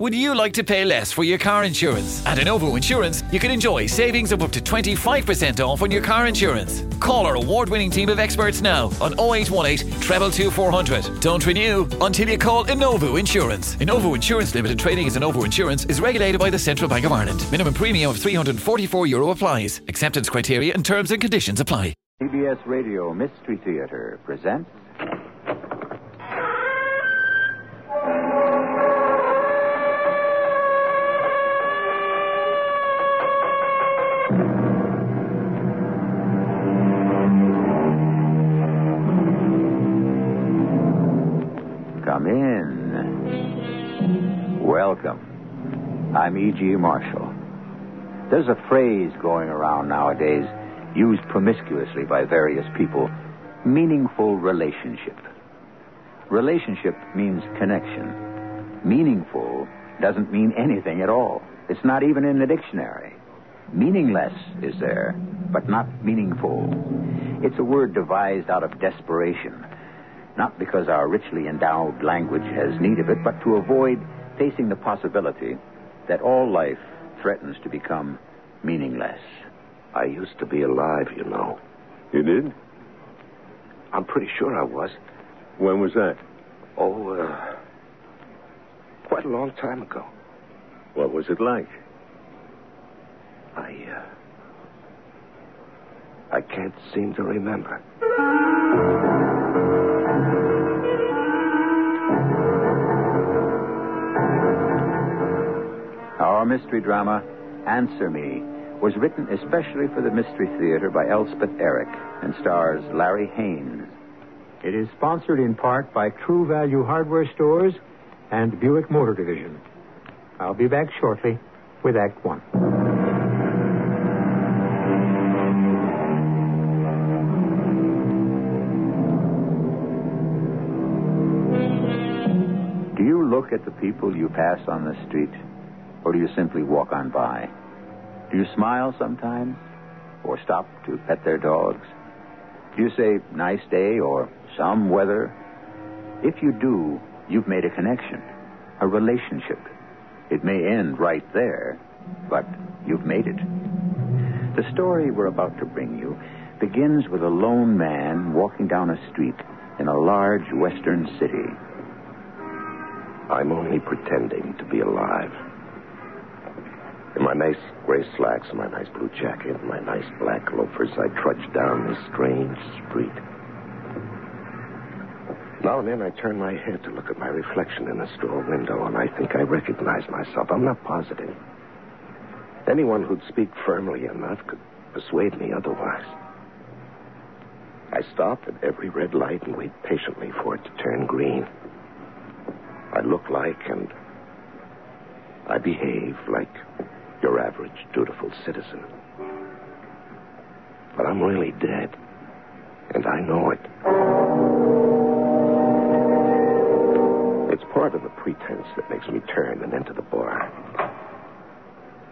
Would you like to pay less for your car insurance? At Innovo Insurance, you can enjoy savings of up to 25% off on your car insurance. Call our award winning team of experts now on 0818 222 400. Don't renew until you call Innovo Insurance. Innovo Insurance Limited trading as Innovo Insurance is regulated by the Central Bank of Ireland. Minimum premium of 344 euro applies. Acceptance criteria and terms and conditions apply. CBS Radio Mystery Theater presents. Come in. Welcome. I'm E.G. Marshall. There's a phrase going around nowadays used promiscuously by various people meaningful relationship. Relationship means connection. Meaningful doesn't mean anything at all. It's not even in the dictionary. Meaningless is there, but not meaningful. It's a word devised out of desperation, not because our richly endowed language has need of it, but to avoid facing the possibility that all life threatens to become meaningless. I used to be alive, you know. You did? I'm pretty sure I was. When was that? Oh, uh, quite a long time ago. What was it like? I, uh, I can't seem to remember. Mystery drama, Answer Me, was written especially for the Mystery Theater by Elspeth Eric and stars Larry Haines. It is sponsored in part by True Value Hardware Stores and Buick Motor Division. I'll be back shortly with Act One. Do you look at the people you pass on the street, or do you simply walk on by? Do you smile sometimes, or stop to pet their dogs? Do you say, nice day, or some weather? If you do, you've made a connection, a relationship. It may end right there, but you've made it. The story we're about to bring you begins with a lone man walking down a street in a large western city. I'm only pretending to be alive. My nice gray slacks my nice blue jacket my nice black loafers, I trudge down this strange street. Now and then I turn my head to look at my reflection in a store window, and I think I recognize myself. I'm not positive. Anyone who'd speak firmly enough could persuade me otherwise. I stop at every red light and wait patiently for it to turn green. I look like and I behave like your average dutiful citizen. But I'm really dead, and I know it. It's part of the pretense that makes me turn and enter the bar.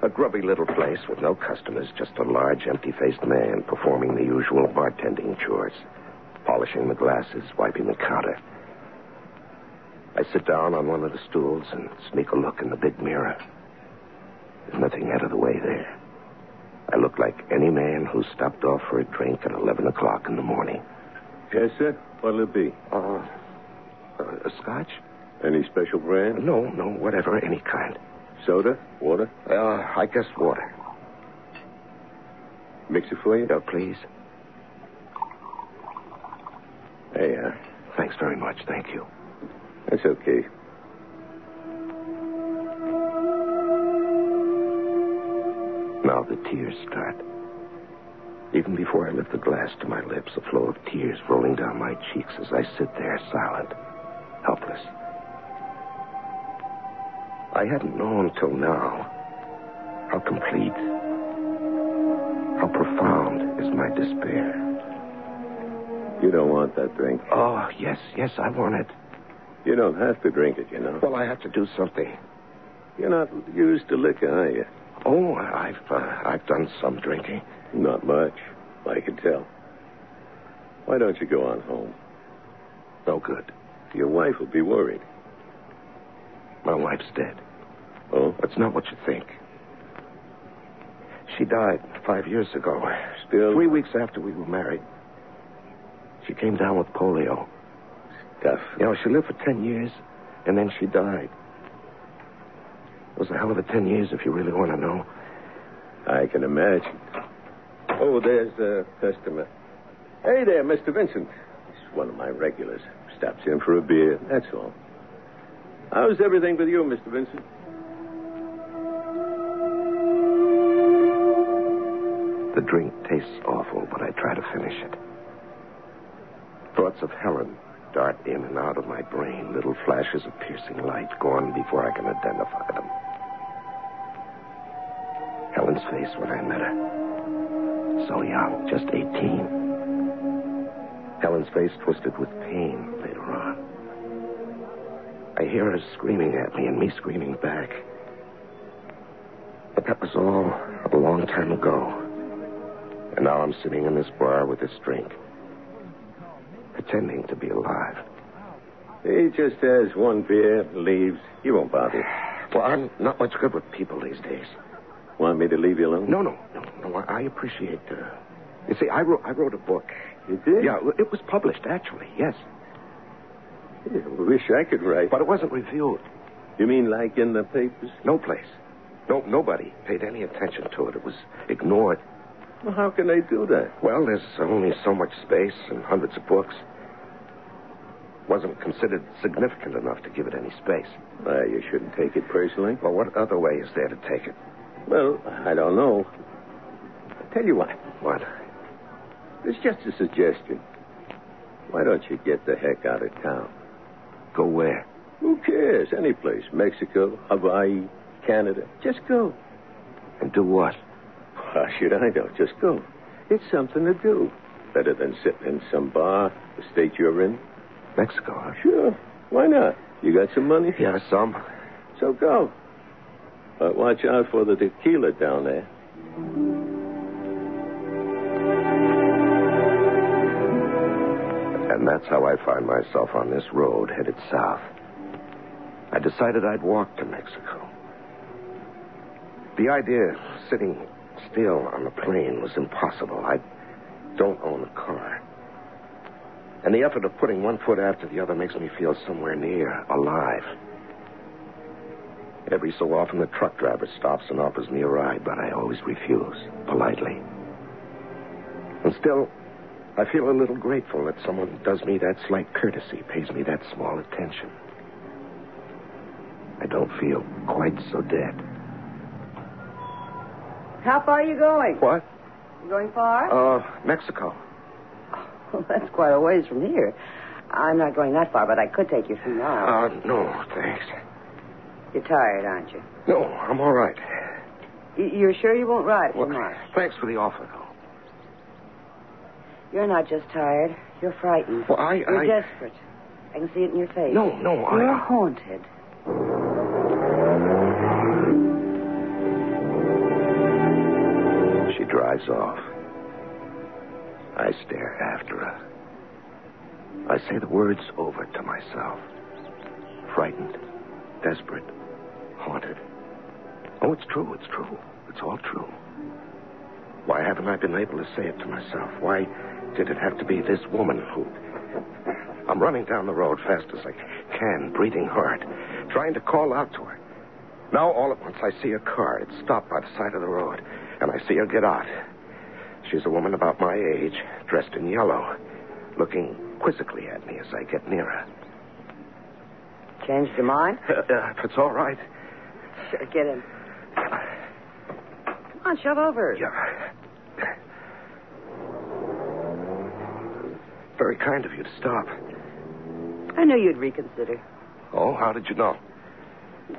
A grubby little place with no customers, just a large, empty faced man performing the usual bartending chores polishing the glasses, wiping the counter. I sit down on one of the stools and sneak a look in the big mirror. There's nothing out of the way there. I look like any man who stopped off for a drink at 11 o'clock in the morning. Yes, sir. What'll it be? Uh, uh, a scotch? Any special brand? No, no, whatever, any kind. Soda? Water? Uh, I guess water. Mix it for you? Uh, please. Hey, uh, Thanks very much. Thank you. that's okay. Now the tears start. Even before I lift the glass to my lips, a flow of tears rolling down my cheeks as I sit there silent, helpless. I hadn't known till now how complete, how profound is my despair. You don't want that drink. Oh, yes, yes, I want it. You don't have to drink it, you know. Well, I have to do something. You're not used to liquor, are you? Oh, I've uh, I've done some drinking. Not much. I can tell. Why don't you go on home? No good. Your wife will be worried. My wife's dead. Oh? That's not what you think. She died five years ago. Still- Three weeks after we were married. She came down with polio. Tough. You know, she lived for ten years, and then she died. It was a hell of a ten years, if you really want to know. I can imagine. Oh, there's a customer. Hey there, Mr. Vincent. He's one of my regulars. Stops in for a beer, that's all. How's everything with you, Mr. Vincent? The drink tastes awful, but I try to finish it. Thoughts of Helen dart in and out of my brain, little flashes of piercing light, gone before I can identify them. Face when I met her. So young, just 18. Helen's face twisted with pain later on. I hear her screaming at me and me screaming back. But that was all a long time ago. And now I'm sitting in this bar with this drink, pretending to be alive. He just has one beer, leaves. He won't bother you. Well, I'm not much good with people these days. Want me to leave you alone? No, no, no, no. I, I appreciate. Uh... You see, I wrote, I wrote a book. You did? Yeah, it was published actually. Yes, Yeah, wish I could write. but it wasn't reviewed. You mean like in the papers? No place. No, nobody paid any attention to it. It was ignored. Well, how can they do that? Well, there's only so much space and hundreds of books. Wasn't considered significant enough to give it any space. Well, you shouldn't take it personally. Well, what other way is there to take it? Well, I don't know. I'll tell you what, What? it's just a suggestion. Why don't you get the heck out of town? Go where? Who cares? Any place. Mexico, Hawaii, Canada. Just go. And do what? How should I know? Just go. It's something to do. Better than sitting in some bar, the state you're in. Mexico, huh? Sure. Why not? You got some money? Yeah, some. So go. But watch out for the tequila down there. And that's how I find myself on this road headed south. I decided I'd walk to Mexico. The idea of sitting still on a plane was impossible. I don't own a car. And the effort of putting one foot after the other makes me feel somewhere near alive. Every so often, the truck driver stops and offers me a ride, but I always refuse, politely. And still, I feel a little grateful that someone does me that slight courtesy, pays me that small attention. I don't feel quite so dead. How far are you going? What? You going far? Uh, Mexico. Well, that's quite a ways from here. I'm not going that far, but I could take you few miles. Uh, no, thanks. You're tired, aren't you? No, I'm all right. Y- You're sure you won't ride Well, much? thanks for the offer, though. You're not just tired. You're frightened. Well, I- You're I- desperate. I can see it in your face. No, no, I- You're haunted. She drives off. I stare after her. I say the words over to myself. Frightened, desperate, haunted. Oh, it's true, it's true. It's all true. Why haven't I been able to say it to myself? Why did it have to be this woman who. I'm running down the road fast as I can, breathing hard, trying to call out to her. Now, all at once, I see a car. It's stopped by the side of the road, and I see her get out. She's a woman about my age, dressed in yellow, looking quizzically at me as I get nearer. Changed your mind? Uh, uh, if it's all right. Sure, get in. Come on, shove over. Yeah. Very kind of you to stop. I knew you'd reconsider. Oh, how did you know?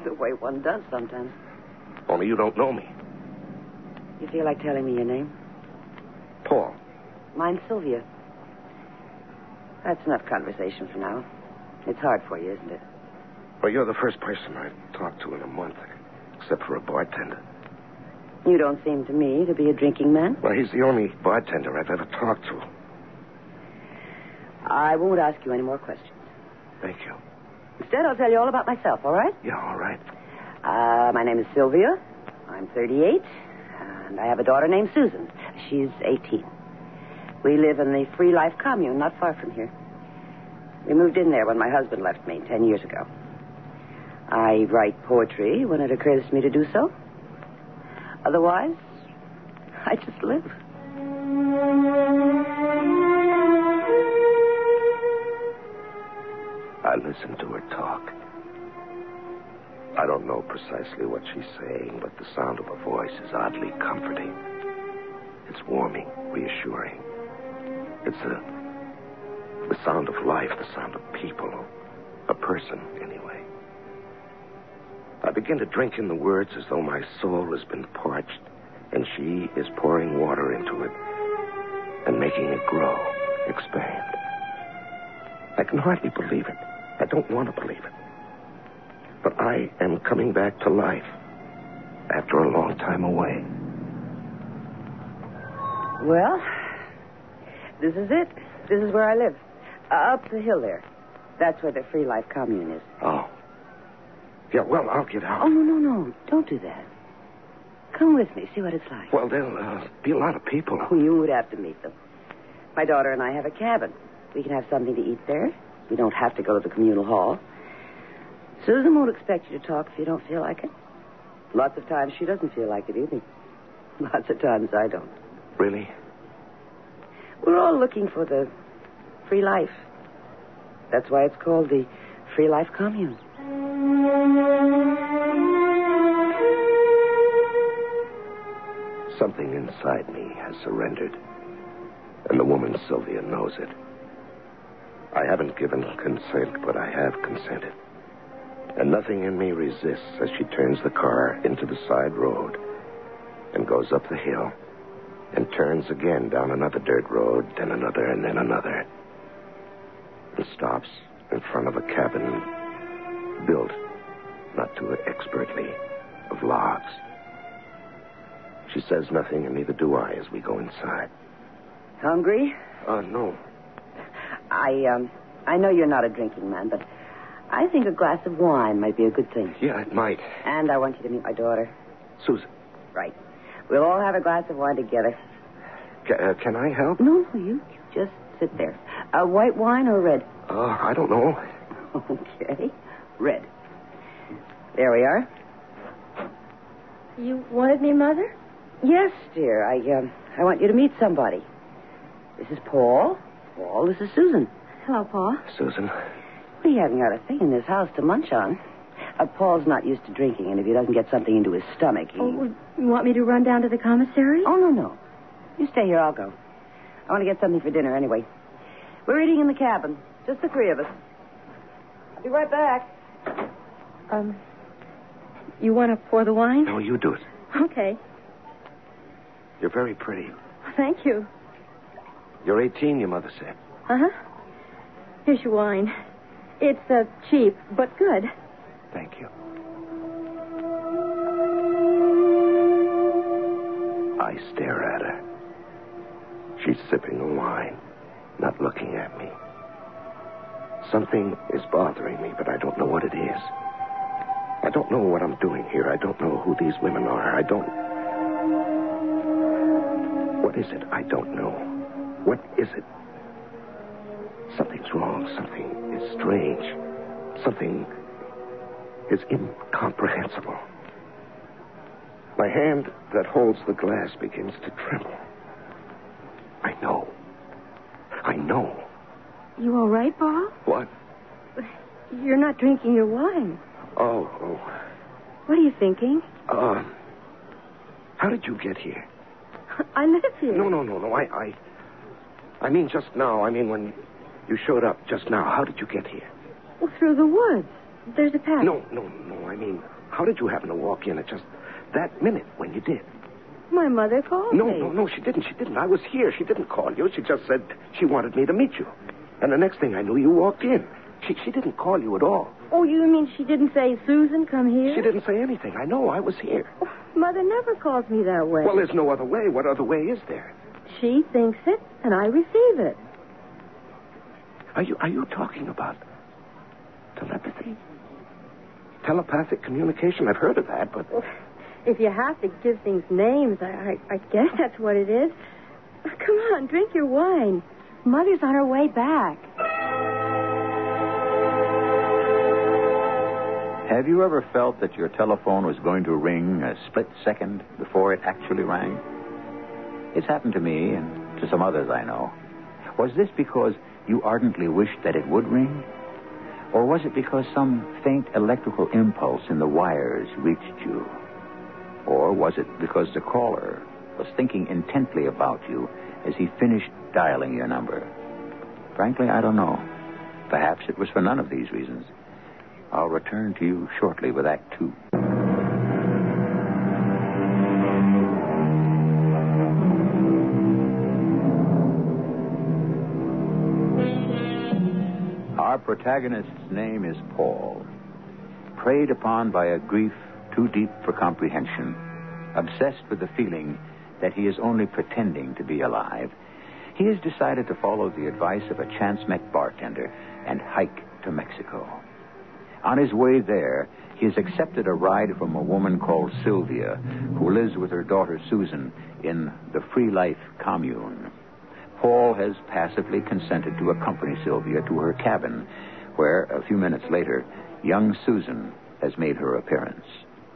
The way one does sometimes. Only you don't know me. You feel like telling me your name? Paul. Mine's Sylvia. That's enough conversation for now. It's hard for you, isn't it? Well, you're the first person I've talked to in a month, except for a bartender. You don't seem to me to be a drinking man. Well, he's the only bartender I've ever talked to. I won't ask you any more questions. Thank you. Instead, I'll tell you all about myself, all right? Yeah, all right. Uh, my name is Sylvia. I'm 38, and I have a daughter named Susan. She's 18. We live in the Free Life Commune, not far from here. We moved in there when my husband left me 10 years ago. I write poetry when it occurs to me to do so. Otherwise, I just live. I listen to her talk. I don't know precisely what she's saying, but the sound of her voice is oddly comforting. It's warming, reassuring. It's a the sound of life, the sound of people, a person, anyway. I begin to drink in the words as though my soul has been parched, and she is pouring water into it and making it grow, expand. I can hardly believe it. I don't want to believe it. But I am coming back to life after a long time away. Well, this is it. This is where I live. Uh, up the hill there. That's where the Free Life Commune is. Oh. Yeah, well, I'll get out. Oh, no, no, no. Don't do that. Come with me. See what it's like. Well, there'll uh, be a lot of people. Oh, you would have to meet them. My daughter and I have a cabin. We can have something to eat there. We don't have to go to the communal hall. Susan won't expect you to talk if you don't feel like it. Lots of times she doesn't feel like it either. Lots of times I don't. Really? We're all looking for the free life. That's why it's called the Free Life Commune. Something inside me has surrendered, and the woman Sylvia knows it. I haven't given consent, but I have consented. And nothing in me resists as she turns the car into the side road and goes up the hill and turns again down another dirt road, then another, and then another. And stops in front of a cabin built, not too expertly, of logs. She says nothing, and neither do I as we go inside. Hungry? Uh, no. I, um, I know you're not a drinking man, but I think a glass of wine might be a good thing. Yeah, it might. And I want you to meet my daughter. Susan, Right. We'll all have a glass of wine together. ca- uh, can I help? No, no, you, you just sit there. Uh, white wine or red? Uh, I don't know. Okay. Red. There we are. You wanted me, Mother? Yes, dear. I, um, I want you to meet somebody. This is Paul. Paul, this is Susan. Hello, Paul. Susan, We haven't got a thing in this house to munch on. Uh, Paul's not used to drinking, and if he doesn't get something into his stomach, he... Oh, you want me to run down to the commissary? Oh, no, no. You stay here, I'll go. I want to get something for dinner anyway. We're eating in the cabin, just the three of us. I'll be right back. Um, you want to pour the wine? no, you do it. Okay. You're very pretty. Thank you. You're 18, your mother said. Uh huh. Here's your wine. It's uh, cheap, but good. Thank you. I stare at her. She's sipping the wine, not looking at me. Something is bothering me, but I don't know what it is. I don't know what I'm doing here. I don't know who these women are. I don't. What is it? I don't know. What is it? Something's wrong. Something is strange. Something is incomprehensible. My hand that holds the glass begins to tremble. I know. I know. You all right, Paul? What? You're not drinking your wine. Oh, oh. What are you thinking? Uh, how did you get here? I live here. No, no, no, no. I, I, I mean just now. I mean when you showed up just now. How did you get here? Well, through the woods. There's a path. No, no, no. I mean, how did you happen to walk in at just that minute when you did? My mother called No, me. no, no. She didn't. She didn't. I was here. She didn't call you. She just said she wanted me to meet you. And the next thing I knew, you walked in. She, she didn't call you at all. Oh, you mean she didn't say, Susan, come here? She didn't say anything. I know. I was here. Oh, Mother never calls me that way. Well, there's no other way. What other way is there? She thinks it, and I receive it. Are you are you talking about telepathy? telepathic communication. I've heard of that, but Well, if you have to give things names, I, I, I guess that's what it is. Come on, drink your wine. Mother's on her way back. Have you ever felt that your telephone was going to ring a split second before it actually rang? It's happened to me and to some others I know. Was this because you ardently wished that it would ring? Or was it because some faint electrical impulse in the wires reached you? Or was it because the caller was thinking intently about you as he finished dialing your number? Frankly, I don't know. Perhaps it was for none of these reasons. I'll return to you shortly with Act Two. Our protagonist's name is Paul. Preyed upon by a grief too deep for comprehension, obsessed with the feeling that he is only pretending to be alive, he has decided to follow the advice of a chance met bartender and hike to Mexico. On his way there, he has accepted a ride from a woman called Sylvia, who lives with her daughter Susan in the Free Life commune. Paul has passively consented to accompany Sylvia to her cabin, where, a few minutes later, young Susan has made her appearance.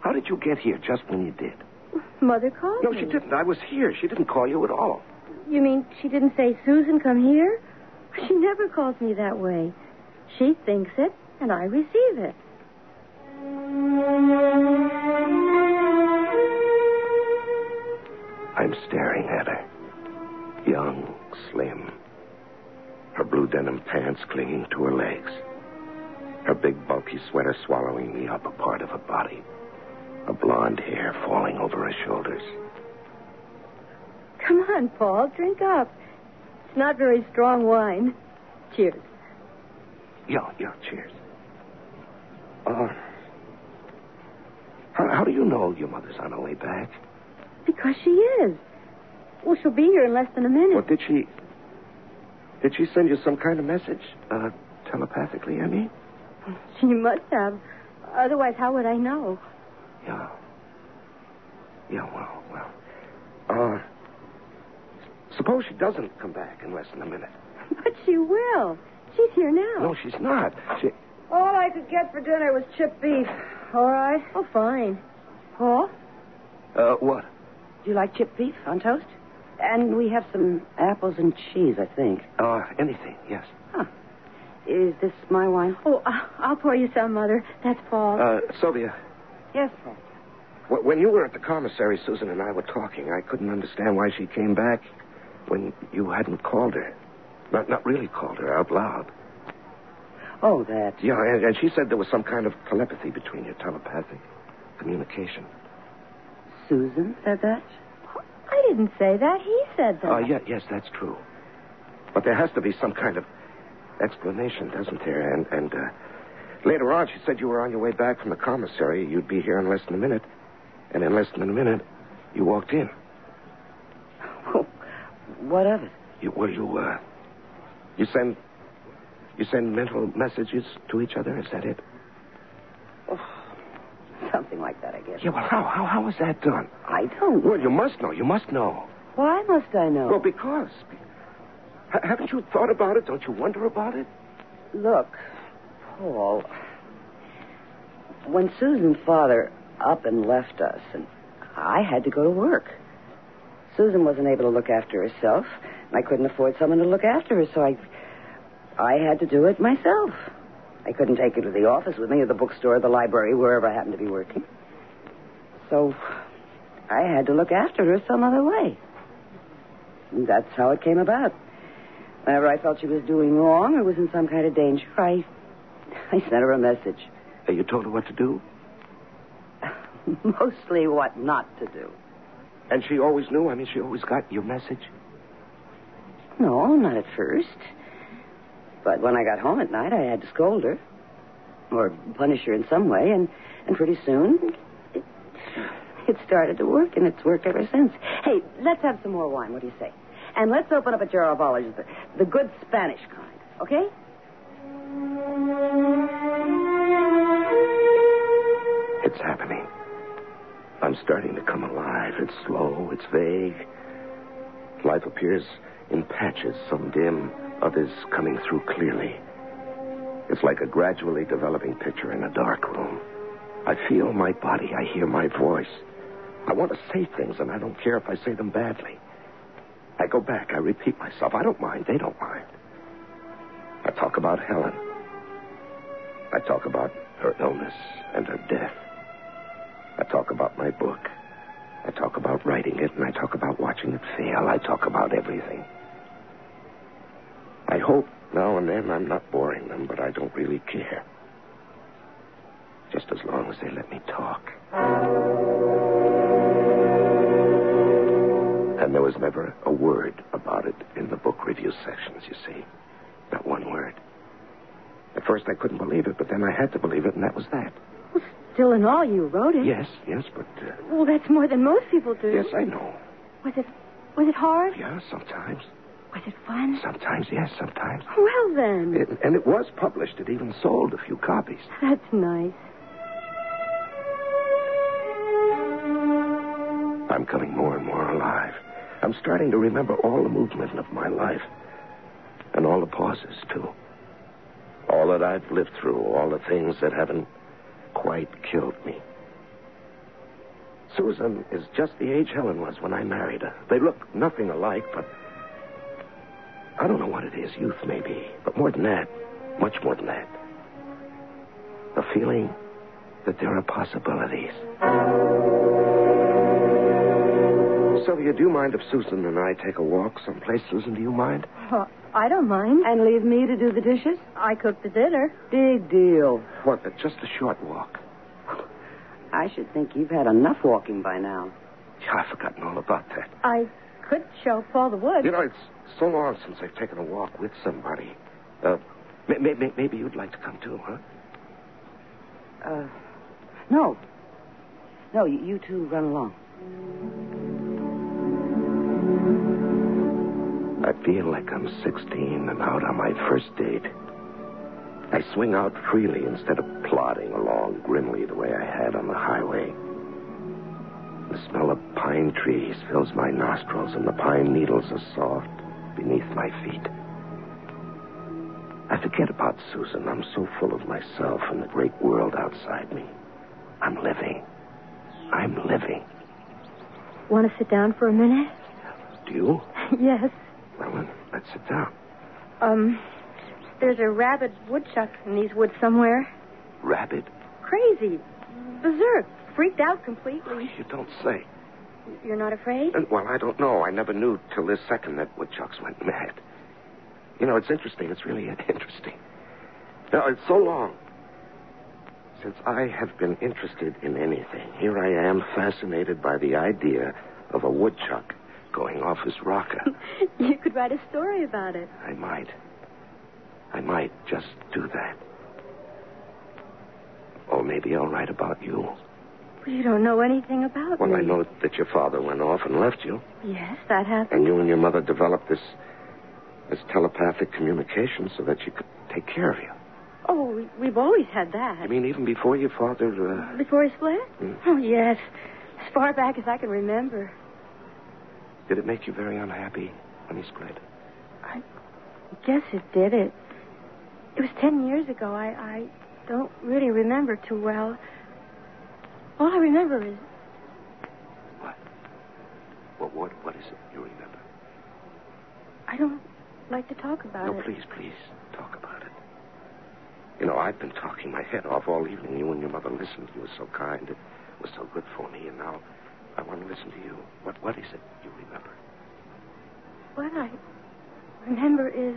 how did you get here just when you did? Mother called No, me. she didn't. I was here. She didn't call you at all. You mean she didn't say, Susan, come here? She never calls me that way. She thinks it, and I receive it. I'm staring at her. Young, slim. Her blue denim pants clinging to her legs. Her big, bulky sweater swallowing the upper part of her body. Her blonde hair falling over her shoulders. Come on, Paul, drink up. It's not very strong wine. Cheers. Yeah, yeah, cheers. Uh, how, how do you know your mother's on her way back? Because she is. Well, she'll be here in less than a minute. What did she. Did she send you some kind of message? Uh, telepathically, I mean? She must have. Otherwise, how would I know? Yeah. Yeah, well, well. Uh, suppose she doesn't come back in less than a minute. But she will. She's here now. No, she's not. She. All I could get for dinner was chip beef. All right. Oh, fine. Paul, Uh, what? do you like chip beef on toast? And we have some apples and cheese, I think. Uh, anything, yes. Huh. Is this my wine? Oh, I- I'll pour you some, Mother. That's Paul. Uh, Sylvia, Yes, Paul. when you were at the commissary, Susan and I were talking. I couldn't understand why she came back when you hadn't called her. Not, not really called her out loud. Oh, that. Yeah, and, and she said there was some kind of telepathy between you, telepathic communication. Susan said that? I didn't say that. He said that. Uh, yeah, yes, that's true. But there has to be some kind of explanation, doesn't there? And, and uh, later on, she said you were on your way back from the commissary. You'd be here in less than a minute. And in less than a minute, you walked in. Oh, what of it? You, well, you, uh, you send, you send mental messages to each other. Is that it? Something like that, I guess. Yeah. Well, how, how, how is that done? I don't. Well, you must know. You must know. Why must I know? Well, because. Ha- haven't you thought about it? Don't you wonder about it? Look, Paul. When Susan's father up and left us, and I had to go to work. Susan wasn't able to look after herself, and I couldn't afford someone to look after her, so I, I had to do it myself. I couldn't take her to the office with me, or the bookstore, or the library, wherever I happened to be working. So, I had to look after her some other way. And that's how it came about. Whenever I felt she was doing wrong or was in some kind of danger, I, I sent her a message. You told her what to do? Mostly what not to do. And she always knew? I mean, she always got your message? No, not at first. But when I got home at night, I had to scold her. Or punish her in some way, and, and pretty soon it, it started to work, and it's worked ever since. Hey, let's have some more wine. What do you say? And let's open up a jar of olives, the, the good Spanish kind, okay? It's happening. I'm starting to come alive. It's slow, it's vague. Life appears in patches, some dim, others coming through clearly. It's like a gradually developing picture in a dark room. I feel my body, I hear my voice. I want to say things, and I don't care if I say them badly. I go back, I repeat myself. I don't mind, they don't mind. I talk about Helen. I talk about her illness and her death. I talk about my book. I talk about writing it, and I talk about watching it fail. I talk about everything. I hope now and then I'm not boring them, but I don't really care. Just as long as they let me talk. And there was never a word about it in the book review sections, you see. Not one word. At first I couldn't believe it, but then I had to believe it, and that was that. Well, still in all, you wrote it. Yes, yes, but. Uh, Well, that's more than most people do. yes, I know. Was it, was it hard? Yeah, sometimes. Was it fun? Sometimes, yes, sometimes. Well, then. It, and it was published. It even sold a few copies. That's nice. I'm coming more and more alive. I'm starting to remember all the movement of my life. And all the pauses, too. All that I've lived through, all the things that haven't quite killed me. Susan is just the age Helen was when I married her. They look nothing alike, but I don't know what it is. Youth, maybe. But more than that, much more than that. The feeling that there are possibilities. Sylvia, do you mind if Susan and I take a walk someplace? Susan, do you mind? Well, I don't mind. And leave me to do the dishes? I cook the dinner. Big deal. What, uh, just a short walk? I should think you've had enough walking by now. Yeah, I've forgotten all about that. I could show Paul the woods. You know, it's so long since I've taken a walk with somebody. Uh, may, may, may- maybe you'd like to come too, huh? Uh, no. No, you, you two run along. I feel like I'm 16 and out on my first date. I swing out freely instead of plodding along grimly the way I had on the highway. The smell of pine trees fills my nostrils, and the pine needles are soft beneath my feet. I forget about Susan. I'm so full of myself and the great world outside me. I'm living. I'm living. Want to sit down for a minute? Do you? yes. Well, then, let's sit down. Um, there's a rabid woodchuck in these woods somewhere. Rabbit? Crazy. Berserk. Freaked out completely. You don't say. You're not afraid? Uh, Well, I don't know. I never knew till this second that woodchucks went mad. You know, it's interesting. It's really interesting. Now, it's so long since I have been interested in anything. Here I am, fascinated by the idea of a woodchuck going off his rocker. you could write a story about it. I might. I might just do that. Or maybe I'll write about you. Well, you don't know anything about Well, me. Well, I know that your father went off and left you, Yes, that happened. and you and your mother developed this this telepathic communication so that she could take care of you. Oh, we, we've always had that. I mean, even before your father. Uh... Before he split? Hmm. Oh, yes. As far back as I can remember. Did it make you very unhappy when he split? I guess it did. It it was ten years ago. I, I don't really remember too well. All I remember is What? What? What? What is it you remember? I don't like to talk about no, it. No, please, please, talk about it. You know, I've been talking my head off all evening. You and your mother listened. You were so kind. It was so good for me. And now I want to listen to you. What? What is it you remember? What I remember is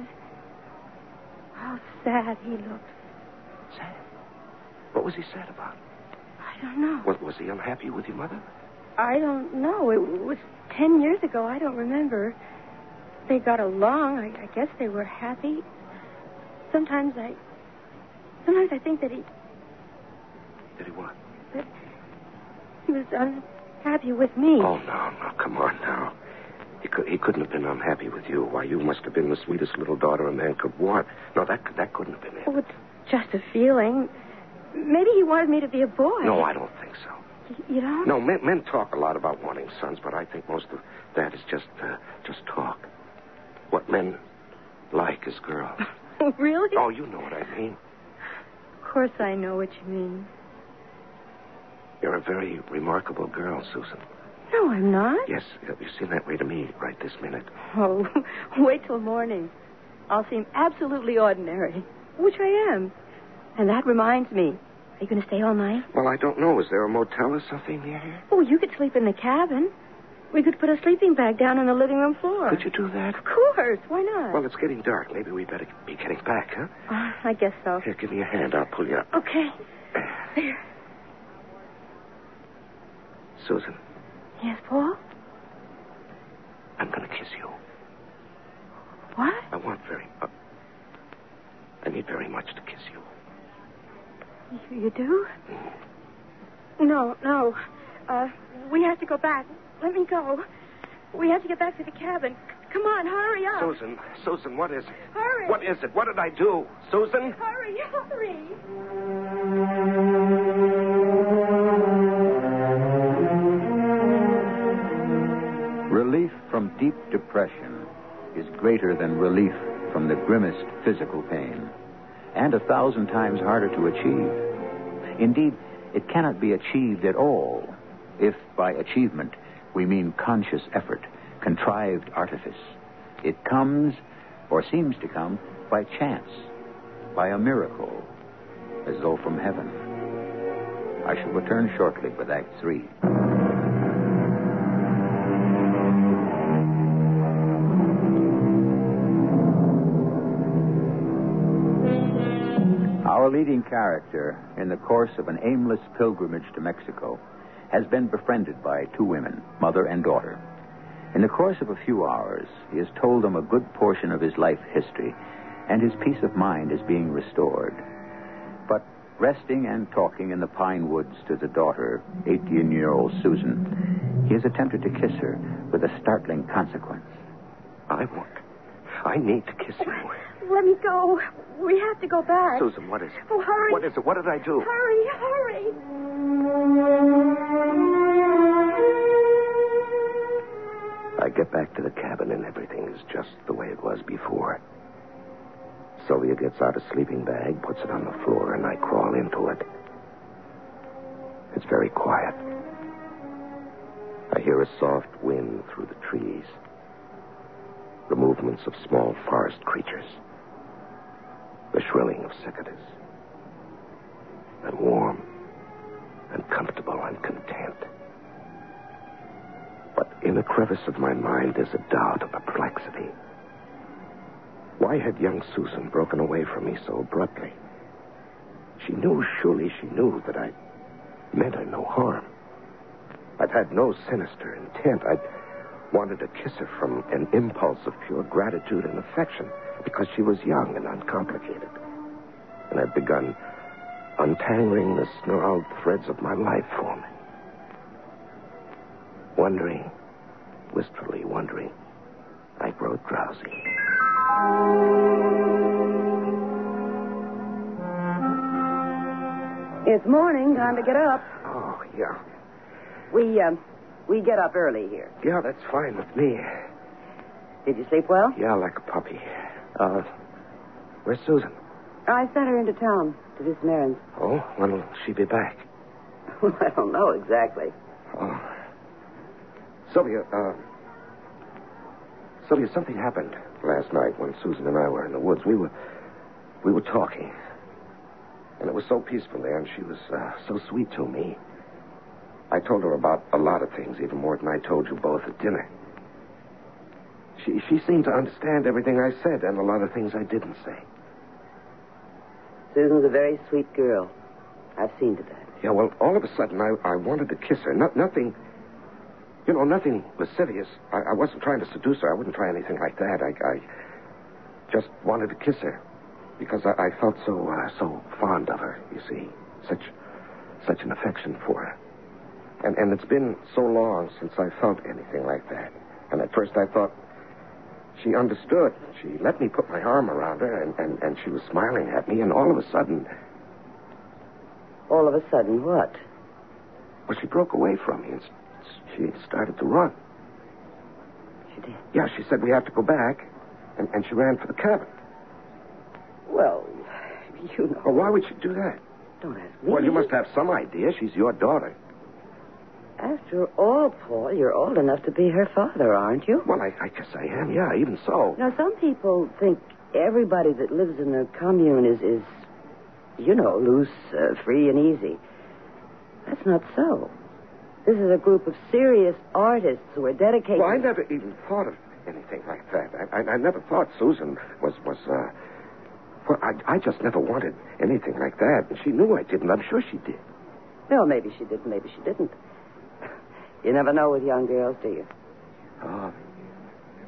how sad he looked. Sad. What was he sad about? I don't know. Was, was he unhappy with your mother? I don't know. It was ten years ago. I don't remember. They got along. I, I guess they were happy. Sometimes I. Sometimes I think that he Did he what? that he was unhappy with me. Oh, no, no. Come on now. He, could, he couldn't have been unhappy with you. Why, you must have been the sweetest little daughter a man could want. No, that, that couldn't have been it. Oh, it's just a feeling. Maybe he wanted me to be a boy. No, I don't think so. You don't? No, men, men talk a lot about wanting sons, but I think most of that is just uh, just talk. What men like is girls. really? Oh, you know what I mean. Of course I know what you mean. You're a very remarkable girl, Susan. No, I'm not. Yes, you seem that way to me right this minute. Oh, wait till morning. I'll seem absolutely ordinary, which I am. And that reminds me. Are you going to stay all night? Well, I don't know. Is there a motel or something near here? Oh, you could sleep in the cabin. We could put a sleeping bag down on the living room floor. Could you do that? Of course. Why not? Well, it's getting dark. Maybe we'd better be getting back, huh? Uh, I guess so. Here, give me a hand. I'll pull you up. Okay. There. Susan, Yes, Paul? I'm going to kiss you. What? I want very. Uh, I need very much to kiss you. You, you do? No, no. Uh, we have to go back. Let me go. We have to get back to the cabin. Come on, hurry up. Susan, Susan, what is it? Hurry. What is it? What did I do? Susan? Hurry, hurry. Relief from deep depression is greater than relief from the grimmest physical pain, and a thousand times harder to achieve. Indeed, it cannot be achieved at all if by achievement we mean conscious effort, contrived artifice. It comes, or seems to come, by chance, by a miracle, as though from heaven. I shall return shortly with Act Three. Our leading character, in the course of an aimless pilgrimage to Mexico, has been befriended by two women, mother and daughter. In the course of a few hours, he has told them a good portion of his life history, and his peace of mind is being restored. But resting and talking in the pine woods to the daughter, 18 year old Susan, he has attempted to kiss her with a startling consequence. I want. I need to kiss you. Let me go. We have to go back. Susan, what is it? Oh, hurry. What is it? What did I do? Hurry, hurry. I get back to the cabin and everything is just the way it was before. Sylvia gets out a sleeping bag, puts it on the floor, and I crawl into it. It's very quiet. I hear a soft wind through the trees, the movements of small forest creatures, the shrilling of cicadas. I'm warm and comfortable and content. But in a crevice of my mind, there's a doubt, a perplexity. Why had young Susan broken away from me so abruptly? She knew, surely she knew, that I meant her no harm. I'd had no sinister intent. I'd wanted to kiss her from an impulse of pure gratitude and affection because she was young and uncomplicated. And I'd begun untangling the snarled threads of my life for me. Wondering, wistfully wondering, I grow drowsy. It's morning. Time to get up. Oh, yeah. We, um, we get up early here. Yeah, that's fine with me. Did you sleep well? Yeah, like a puppy. Uh, where's Susan? I sent her into town to do some errands. Oh, when'll she be back? I don't know exactly. Oh. Sylvia, uh, Sylvia, something happened last night when Susan and I were in the woods. We were, we were talking. And it was so peaceful there, and she was uh, so sweet to me. I told her about a lot of things, even more than I told you both at dinner. She, she seemed to understand everything I said and a lot of things I didn't say. Susan's a very sweet girl. I've seen to that. Yeah, well, all of a sudden, I, I wanted to kiss her. No, nothing, you know, nothing lascivious. I, I wasn't trying to seduce her. I wouldn't try anything like that. I, I just wanted to kiss her because I, I felt so, uh, so fond of her, you see. Such, such an affection for her. And, and it's been so long since I felt anything like that. And at first I thought she understood. She let me put my arm around her, and, and, and she was smiling at me, and all of a sudden, All of a sudden, what? Well, she broke away from me and she started to run. She did. Yeah, she said we have to go back, and, and she ran for the cabin. Well, you know. Well, why would she do that? Don't ask me. Well, you must have some idea. She's your daughter. After all, Paul, you're old enough to be her father, aren't you? Well, I, I guess I am. Yeah, even so. Now, some people think everybody that lives in a commune is, is you know, loose, uh, free, and easy. That's not so. This is a group of serious artists who are dedicated. Well, I never even thought of anything like that. I, I, I never thought Susan was was. Uh, well, I, I just never wanted anything like that, and she knew I didn't. I'm sure she did. Well, maybe she did, maybe she didn't. You never know with young girls, do you? Uh,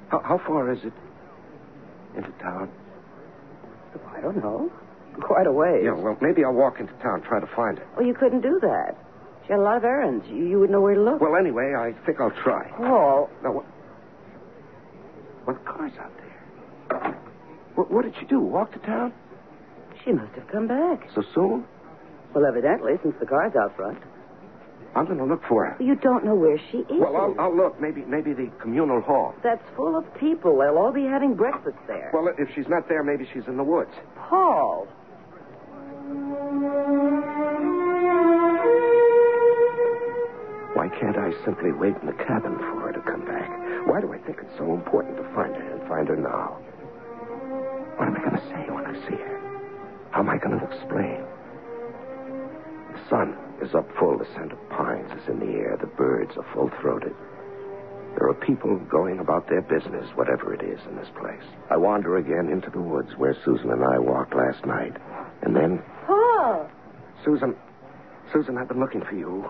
how, how far is it into town? Oh, I don't know. Quite a ways. Yeah, well, maybe I'll walk into town, try to find her. Well, you couldn't do that. She had a lot of errands. You, you would know where to look. Well, anyway, I think I'll try. Paul, Now, what? Well, the car's out there. What, what did she do? Walk to town? she must have come back. So soon? Well, evidently, since the car's out front. I'm going to look for her. You don't know where she is. Well, I'll, I'll look. Maybe, maybe the communal hall. That's full of people. They'll all be having breakfast there. Well, if she's not there, maybe she's in the woods. Paul. Why can't I simply wait in the cabin for her to come back? Why do I think it's so important to find her and find her now? What am I going to say when I see her? How am I going to explain? The sun is up full. The scent of pines is in the air. The birds are full throated. There are people going about their business, whatever it is, in this place. I wander again into the woods where Susan and I walked last night. And then, Paul! Susan, Susan, I've been looking for you.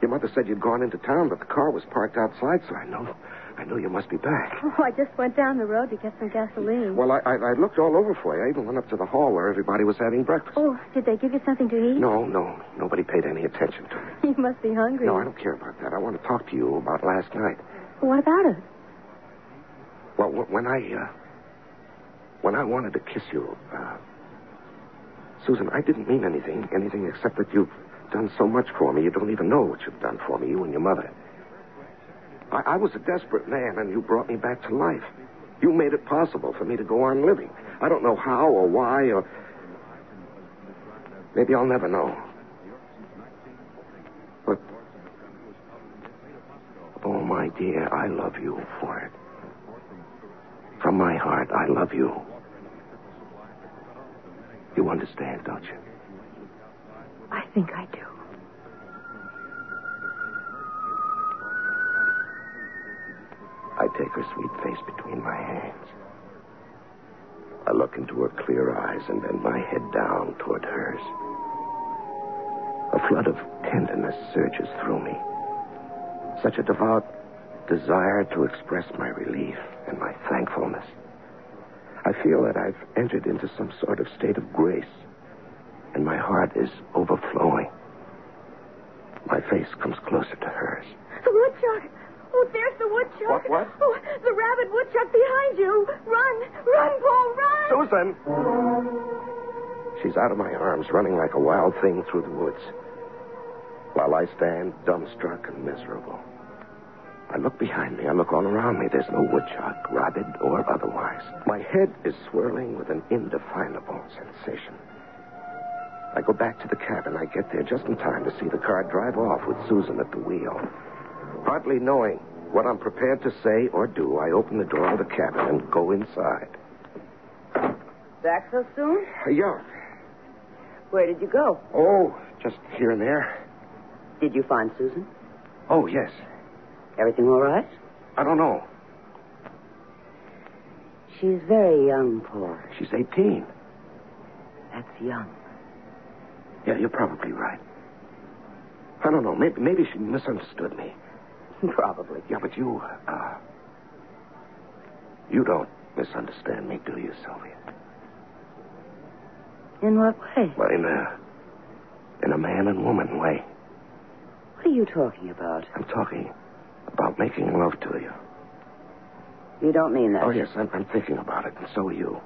Your mother said you'd gone into town, but the car was parked outside, so I know, I knew you must be back. Oh, I just went down the road to get some gasoline. Well, I, I, I looked all over for you. I even went up to the hall where everybody was having breakfast. Oh, did they give you something to eat? No, no, nobody paid any attention to me. You must be hungry. No, I don't care about that. I want to talk to you about last night. What about it? Well, when I, uh, when I wanted to kiss you, uh, Susan, I didn't mean anything, anything except that you've done so much for me. You don't even know what you've done for me, you and your mother. I, I was a desperate man, and you brought me back to life. You made it possible for me to go on living. I don't know how or why or. Maybe I'll never know. But. Oh, my dear, I love you for it. From my heart, I love you. You understand, don't you? I think I do. I take her sweet face between my hands. I look into her clear eyes and bend my head down toward hers. A flood of tenderness surges through me. Such a devout desire to express my relief and my thankfulness. I feel that I've entered into some sort of state of grace, and my heart is overflowing. My face comes closer to hers. Woodchuck! Oh, there's the woodchuck! What, what? Oh, the rabbit woodchuck behind you! Run! Run, Paul, run! Susan! She's out of my arms, running like a wild thing through the woods. While I stand dumbstruck and miserable. I look behind me. I look all around me. There's no woodchuck, rabbit or otherwise. My head is swirling with an indefinable sensation. I go back to the cabin. I get there just in time to see the car drive off with Susan at the wheel. Hardly knowing what I'm prepared to say or do, I open the door of the cabin and go inside. Back so soon? Yeah. Where did you go? Oh, just here and there. Did you find Susan? Oh, yes. Everything all right? I don't know. She's very young, Paul. She's 18. That's young. Yeah, you're probably right. I don't know. Maybe, maybe she misunderstood me. Probably. Yeah, but you, uh. You don't misunderstand me, do you, Sylvia? In what way? Well, in a. In a man and woman way. What are you talking about? I'm talking about making love to you. You don't mean that. Oh, yes, I'm, I'm thinking about it, and so are you.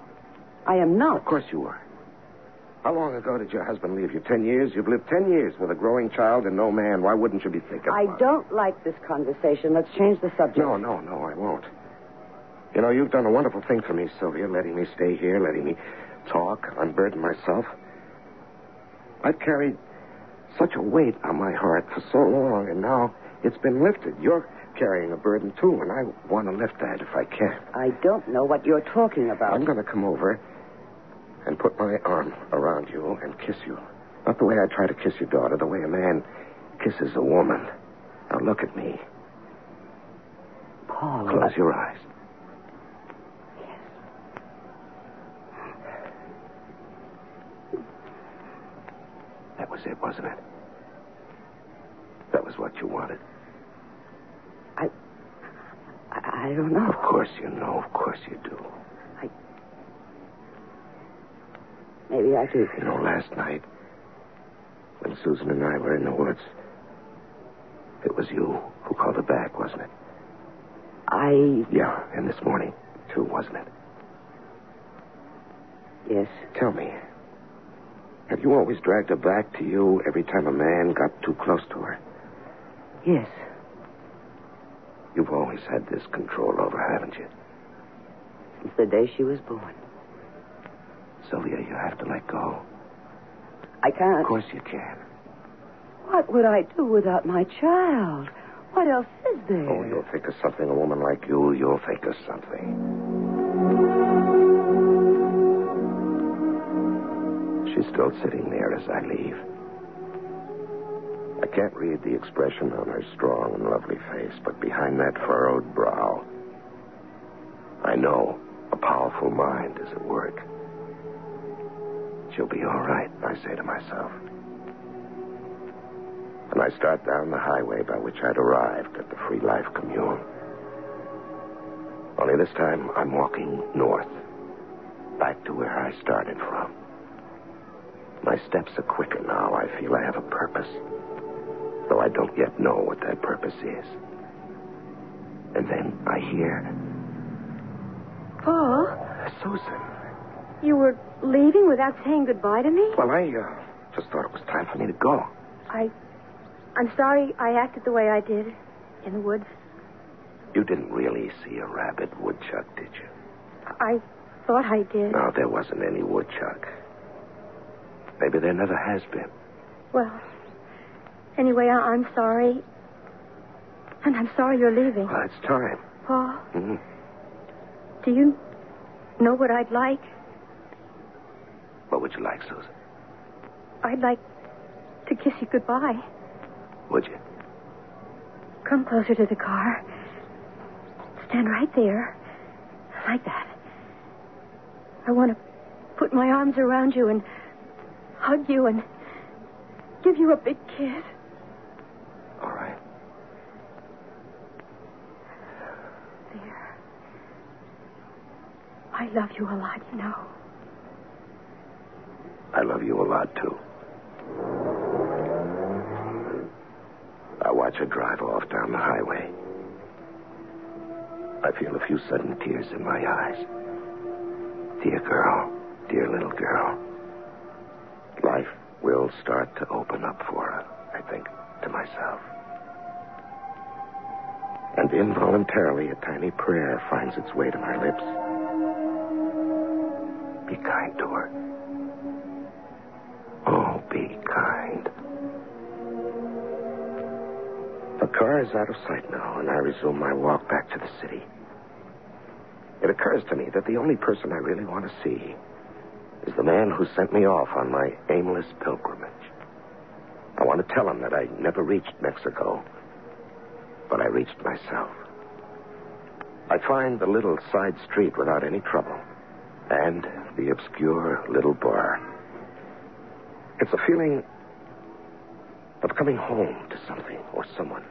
I am not. Of course you are. How long ago did your husband leave you? Ten years? You've lived ten years with a growing child and no man. Why wouldn't you be thinking I about don't like this conversation. Let's change the subject. No, no, no, I won't. You know, you've done a wonderful thing for me, Sylvia, letting me stay here, letting me talk, unburden myself. I've carried such a weight on my heart for so long, and now it's been lifted. You're carrying a burden, too, and I want to lift that if I can. I don't know what you're talking about. I'm going to come over and put my arm around you and kiss you. Not the way I try to kiss your daughter, the way a man kisses a woman. Now look at me. Paul. Close your eyes. That was it, wasn't it? That was what you wanted. I, I, I don't know. Of course you know. Of course you do. Maybe I do. You know, last night, when Susan and I were in the woods, it was you who called her back, wasn't it? I. Yeah, and this morning, too, wasn't it? Yes. Tell me, have you always dragged her back to you every time a man got too close to her? Yes. You've always had this control over, her, haven't you? Since the day she was born. Sylvia, you have to let go. I can't. Of course you can. What would I do without my child? What else is there? Oh, you'll think of something. A woman like you, you'll think of something. She's still sitting there as I leave. I can't read the expression on her strong and lovely face, but behind that furrowed brow, I know a powerful mind is at work. She'll be all right, I say to myself. And I start down the highway by which I'd arrived at the Free Life Commune. Only this time I'm walking north, back to where I started from. My steps are quicker now. I feel I have a purpose, though I don't yet know what that purpose is. And then I hear Paul, Susan. You were leaving without saying goodbye to me? Well, I uh, just thought it was time for me to go. I. I'm sorry I acted the way I did in the woods. You didn't really see a rabid woodchuck, did you? I thought I did. No, there wasn't any woodchuck. Maybe there never has been. Well, anyway, I- I'm sorry. And I'm sorry you're leaving. Well, it's time. Paul, hmm do you know what I'd like? What would you like, Susan? I'd like to kiss you goodbye. Would you? Come closer to the car. Stand right there. Like that. I want to put my arms around you and hug you and give you a big kiss. All right. There. I love you a lot, you know. I love you a lot, too. I watch her drive off down the highway. I feel a few sudden tears in my eyes. Dear girl, dear little girl. Life will start to open up for her, I think to myself. And involuntarily, a tiny prayer finds its way to my lips. Be kind to her. Be kind. The car is out of sight now, and I resume my walk back to the city. It occurs to me that the only person I really want to see is the man who sent me off on my aimless pilgrimage. I want to tell him that I never reached Mexico, but I reached myself. I find the little side street without any trouble, and the obscure little bar. It's a feeling of coming home to something or someone.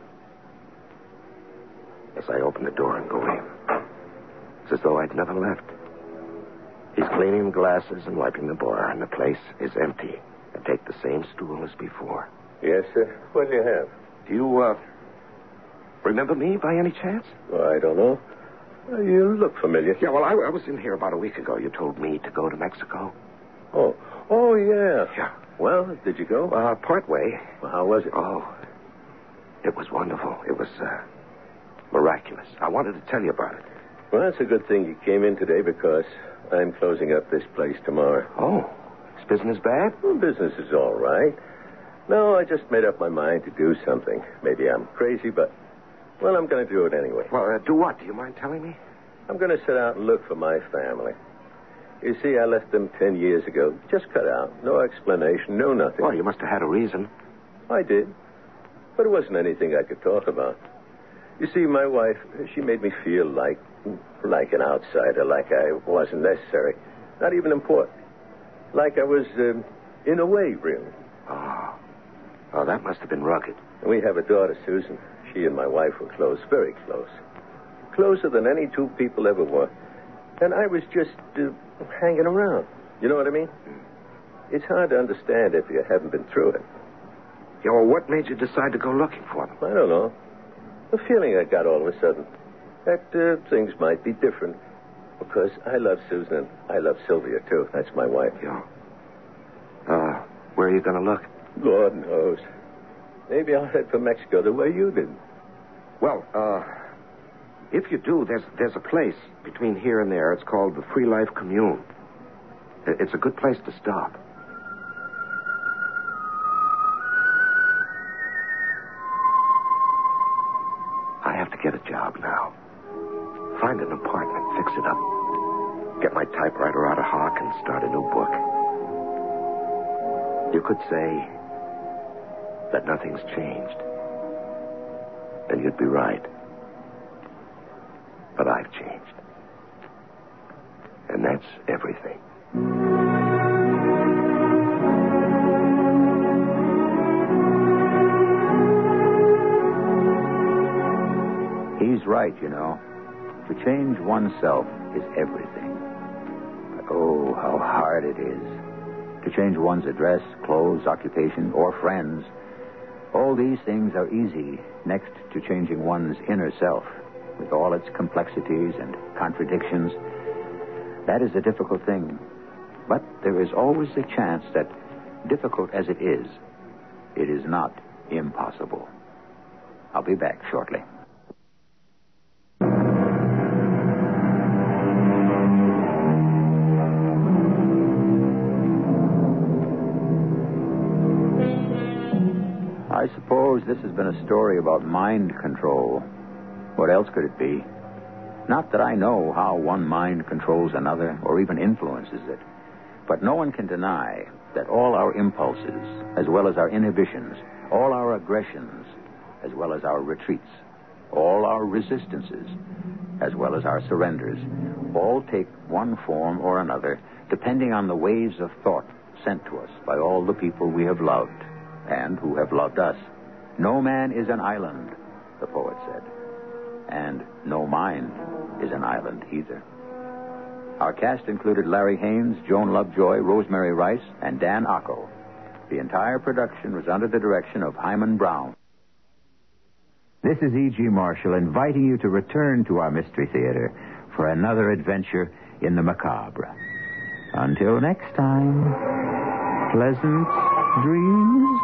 As I open the door and go in, it's as though I'd never left. He's cleaning the glasses and wiping the bar, and the place is empty. I take the same stool as before. Yes, sir. What do you have? Do you, uh, remember me by any chance? Well, I don't know. You look familiar. Yeah, well, I, I was in here about a week ago. You told me to go to Mexico. Oh, oh yeah. Yeah. Well, did you go? Uh, part way. Well, how was it? Oh, it was wonderful. It was uh, miraculous. I wanted to tell you about it. Well, it's a good thing you came in today because I'm closing up this place tomorrow. Oh, is business bad? Well, business is all right. No, I just made up my mind to do something. Maybe I'm crazy, but, well, I'm going to do it anyway. Well, uh, do what? Do you mind telling me? I'm going to set out and look for my family. You see, I left them ten years ago. Just cut out. No explanation, no nothing. Well, you must have had a reason. I did. But it wasn't anything I could talk about. You see, my wife, she made me feel like like an outsider, like I wasn't necessary, not even important. Like I was um, in a way, really. Oh. Oh, that must have been rugged. We have a daughter, Susan. She and my wife were close, very close. Closer than any two people ever were. And I was just uh, hanging around. You know what I mean? It's hard to understand if you haven't been through it. Yeah, well, what made you decide to go looking for them? I don't know. The feeling I got all of a sudden that uh, things might be different. Because I love Susan and I love Sylvia, too. That's my wife. Yeah. Uh, where are you going to look? Lord knows. Maybe I'll head for Mexico the way you did. Well, uh, if you do, there's there's a place between here and there. It's called the Free Life Commune. It's a good place to stop. I have to get a job now. Find an apartment, fix it up. Get my typewriter out of hock and start a new book. You could say that nothing's changed. And you'd be right. But I've changed. And that's everything. He's right, you know. To change oneself is everything. But oh, how hard it is. To change one's address, clothes, occupation, or friends. All these things are easy next to changing one's inner self, with all its complexities and contradictions. That is a difficult thing. But there is always a chance that, difficult as it is, it is not impossible. I'll be back shortly. I suppose this has been a story about mind control. What else could it be? Not that I know how one mind controls another or even influences it, but no one can deny that all our impulses, as well as our inhibitions, all our aggressions, as well as our retreats, all our resistances, as well as our surrenders, all take one form or another depending on the waves of thought sent to us by all the people we have loved and who have loved us. No man is an island, the poet said. And no mind is an island either. Our cast included Larry Haines, Joan Lovejoy, Rosemary Rice, and Dan Ocko. The entire production was under the direction of Himan Brown. This is E.G. Marshall inviting you to return to our Mystery Theater for another adventure in the macabre. Until next time, pleasant dreams.